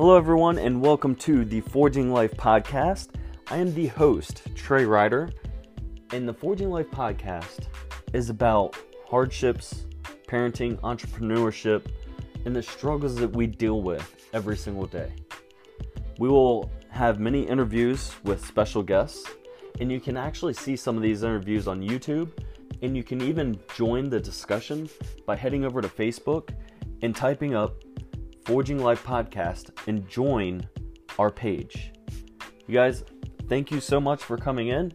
Hello, everyone, and welcome to the Forging Life podcast. I am the host, Trey Ryder, and the Forging Life podcast is about hardships, parenting, entrepreneurship, and the struggles that we deal with every single day. We will have many interviews with special guests, and you can actually see some of these interviews on YouTube, and you can even join the discussion by heading over to Facebook and typing up Forging Life Podcast and join our page. You guys, thank you so much for coming in,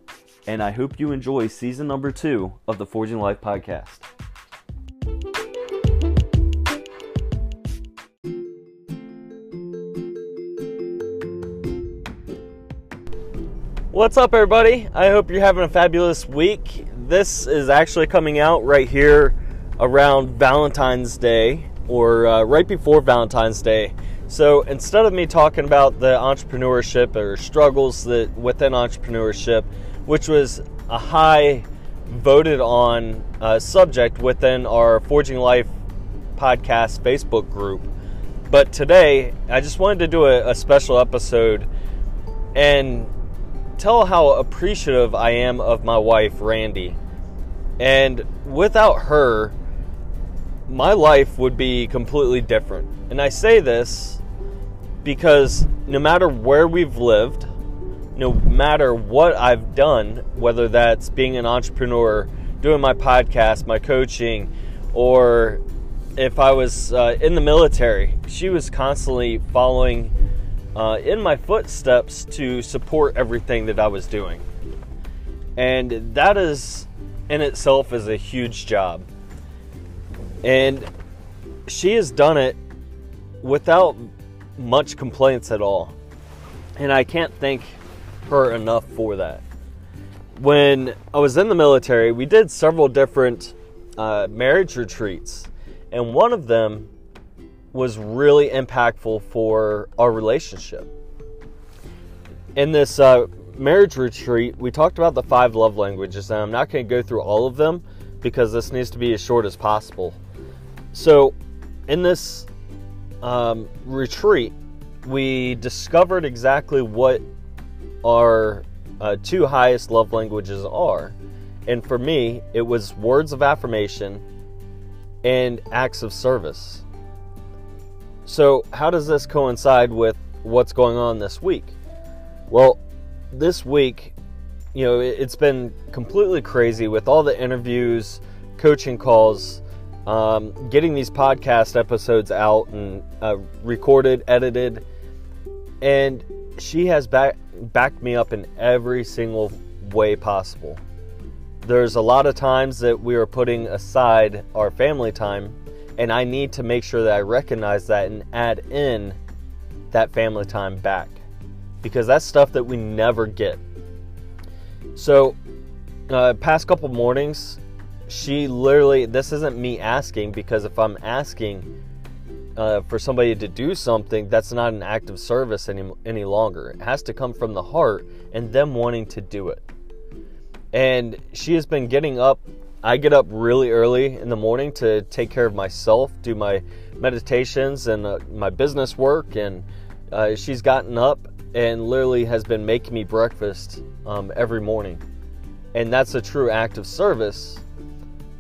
and I hope you enjoy season number two of the Forging Life Podcast. What's up, everybody? I hope you're having a fabulous week. This is actually coming out right here around Valentine's Day or uh, right before Valentine's Day. So instead of me talking about the entrepreneurship or struggles that within entrepreneurship, which was a high voted on uh, subject within our Forging Life podcast Facebook group, but today I just wanted to do a, a special episode and tell how appreciative I am of my wife, Randy. And without her, my life would be completely different. And I say this because no matter where we've lived, no matter what I've done, whether that's being an entrepreneur, doing my podcast, my coaching, or if I was uh, in the military, she was constantly following uh, in my footsteps to support everything that I was doing. And that is in itself is a huge job. And she has done it without much complaints at all. And I can't thank her enough for that. When I was in the military, we did several different uh, marriage retreats, and one of them was really impactful for our relationship. In this uh, marriage retreat, we talked about the five love languages, and I'm not going to go through all of them because this needs to be as short as possible. So, in this um, retreat, we discovered exactly what our uh, two highest love languages are. And for me, it was words of affirmation and acts of service. So, how does this coincide with what's going on this week? Well, this week, you know, it's been completely crazy with all the interviews, coaching calls, um, getting these podcast episodes out and uh, recorded, edited, and she has back, backed me up in every single way possible. There's a lot of times that we are putting aside our family time, and I need to make sure that I recognize that and add in that family time back because that's stuff that we never get. So, uh, past couple mornings, she literally this isn't me asking because if i'm asking uh, for somebody to do something that's not an act of service any, any longer. It has to come from the heart and them wanting to do it. And she has been getting up i get up really early in the morning to take care of myself do my meditations and uh, my business work and uh, she's gotten up and literally has been making me breakfast um, every morning. And that's a true act of service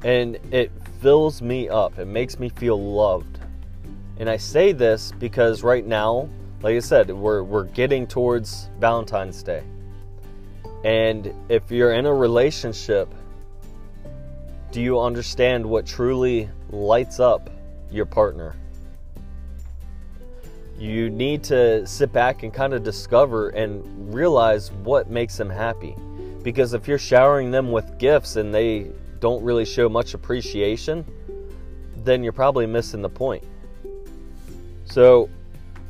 and it fills me up. It makes me feel loved. And I say this because right now, like I said, we're, we're getting towards Valentine's Day. And if you're in a relationship, do you understand what truly lights up your partner? You need to sit back and kind of discover and realize what makes them happy. Because if you're showering them with gifts and they don't really show much appreciation, then you're probably missing the point. So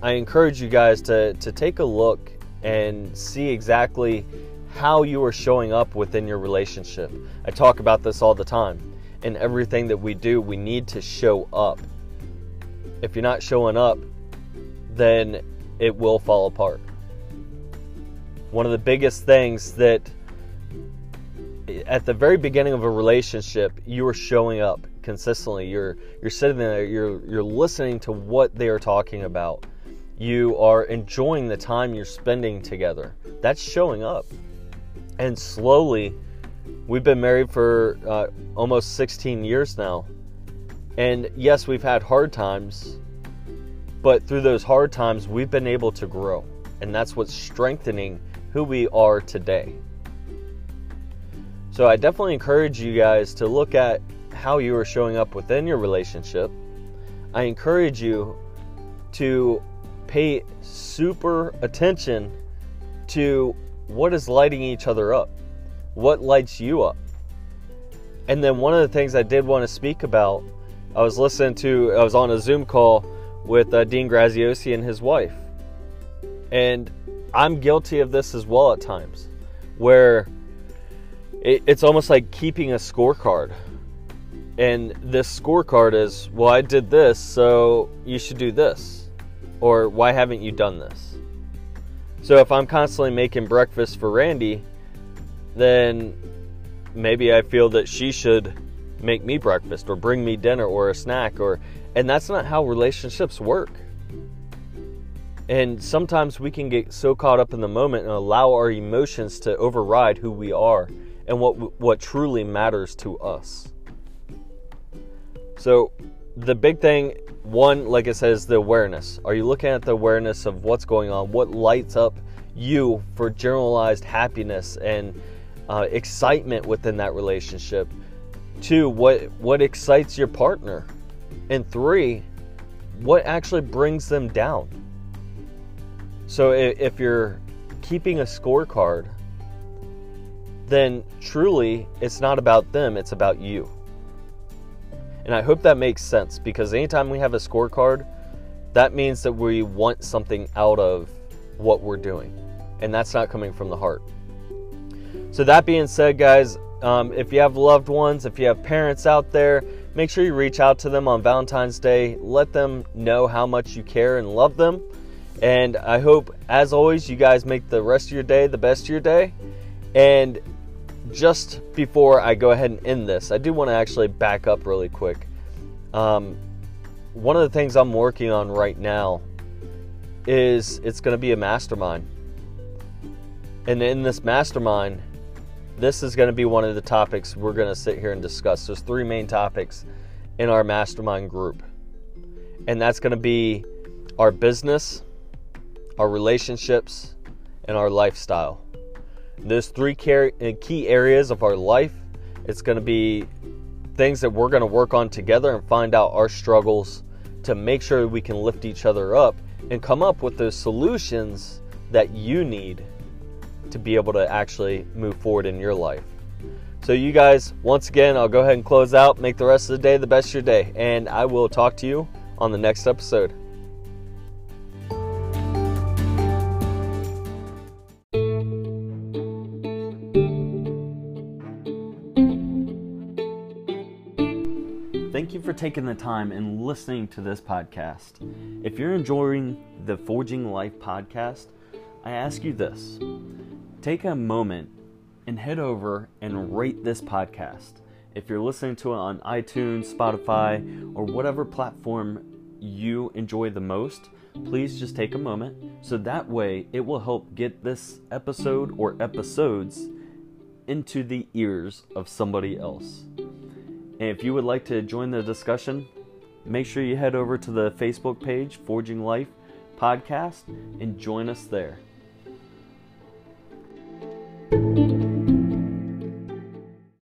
I encourage you guys to, to take a look and see exactly how you are showing up within your relationship. I talk about this all the time. In everything that we do, we need to show up. If you're not showing up, then it will fall apart. One of the biggest things that at the very beginning of a relationship, you are showing up consistently. You're you're sitting there. You're you're listening to what they are talking about, you are enjoying the time you're spending together. That's showing up. And slowly, we've been married for uh, almost 16 years now. And yes, we've had hard times, but through those hard times, we've been able to grow. And that's what's strengthening who we are today. So I definitely encourage you guys to look at how you are showing up within your relationship. I encourage you to pay super attention to what is lighting each other up, what lights you up. And then one of the things I did want to speak about, I was listening to, I was on a Zoom call with uh, Dean Graziosi and his wife. And I'm guilty of this as well at times, where it, it's almost like keeping a scorecard. And this scorecard is, well, I did this, so you should do this or why haven't you done this? So if I'm constantly making breakfast for Randy, then maybe I feel that she should make me breakfast or bring me dinner or a snack or and that's not how relationships work. And sometimes we can get so caught up in the moment and allow our emotions to override who we are and what what truly matters to us. So the big thing one, like it says, the awareness. Are you looking at the awareness of what's going on? What lights up you for generalized happiness and uh, excitement within that relationship? Two, what what excites your partner? And three, what actually brings them down? So if, if you're keeping a scorecard, then truly it's not about them, it's about you. And I hope that makes sense because anytime we have a scorecard, that means that we want something out of what we're doing. And that's not coming from the heart. So, that being said, guys, um, if you have loved ones, if you have parents out there, make sure you reach out to them on Valentine's Day. Let them know how much you care and love them. And I hope, as always, you guys make the rest of your day the best of your day. And just before I go ahead and end this, I do want to actually back up really quick. Um, one of the things I'm working on right now is it's going to be a mastermind. And in this mastermind, this is going to be one of the topics we're going to sit here and discuss. There's three main topics in our mastermind group. And that's going to be our business, our relationships, and our lifestyle. Those three uh, key areas of our life, it's going to be things that we're going to work on together and find out our struggles to make sure we can lift each other up and come up with those solutions that you need to be able to actually move forward in your life. So, you guys, once again, I'll go ahead and close out. Make the rest of the day the best of your day. And I will talk to you on the next episode. Thank you for taking the time and listening to this podcast. If you're enjoying the Forging Life podcast, I ask you this take a moment and head over and rate this podcast. If you're listening to it on iTunes, Spotify, or whatever platform you enjoy the most, please just take a moment so that way it will help get this episode or episodes into the ears of somebody else. And if you would like to join the discussion, make sure you head over to the Facebook page, Forging Life Podcast, and join us there.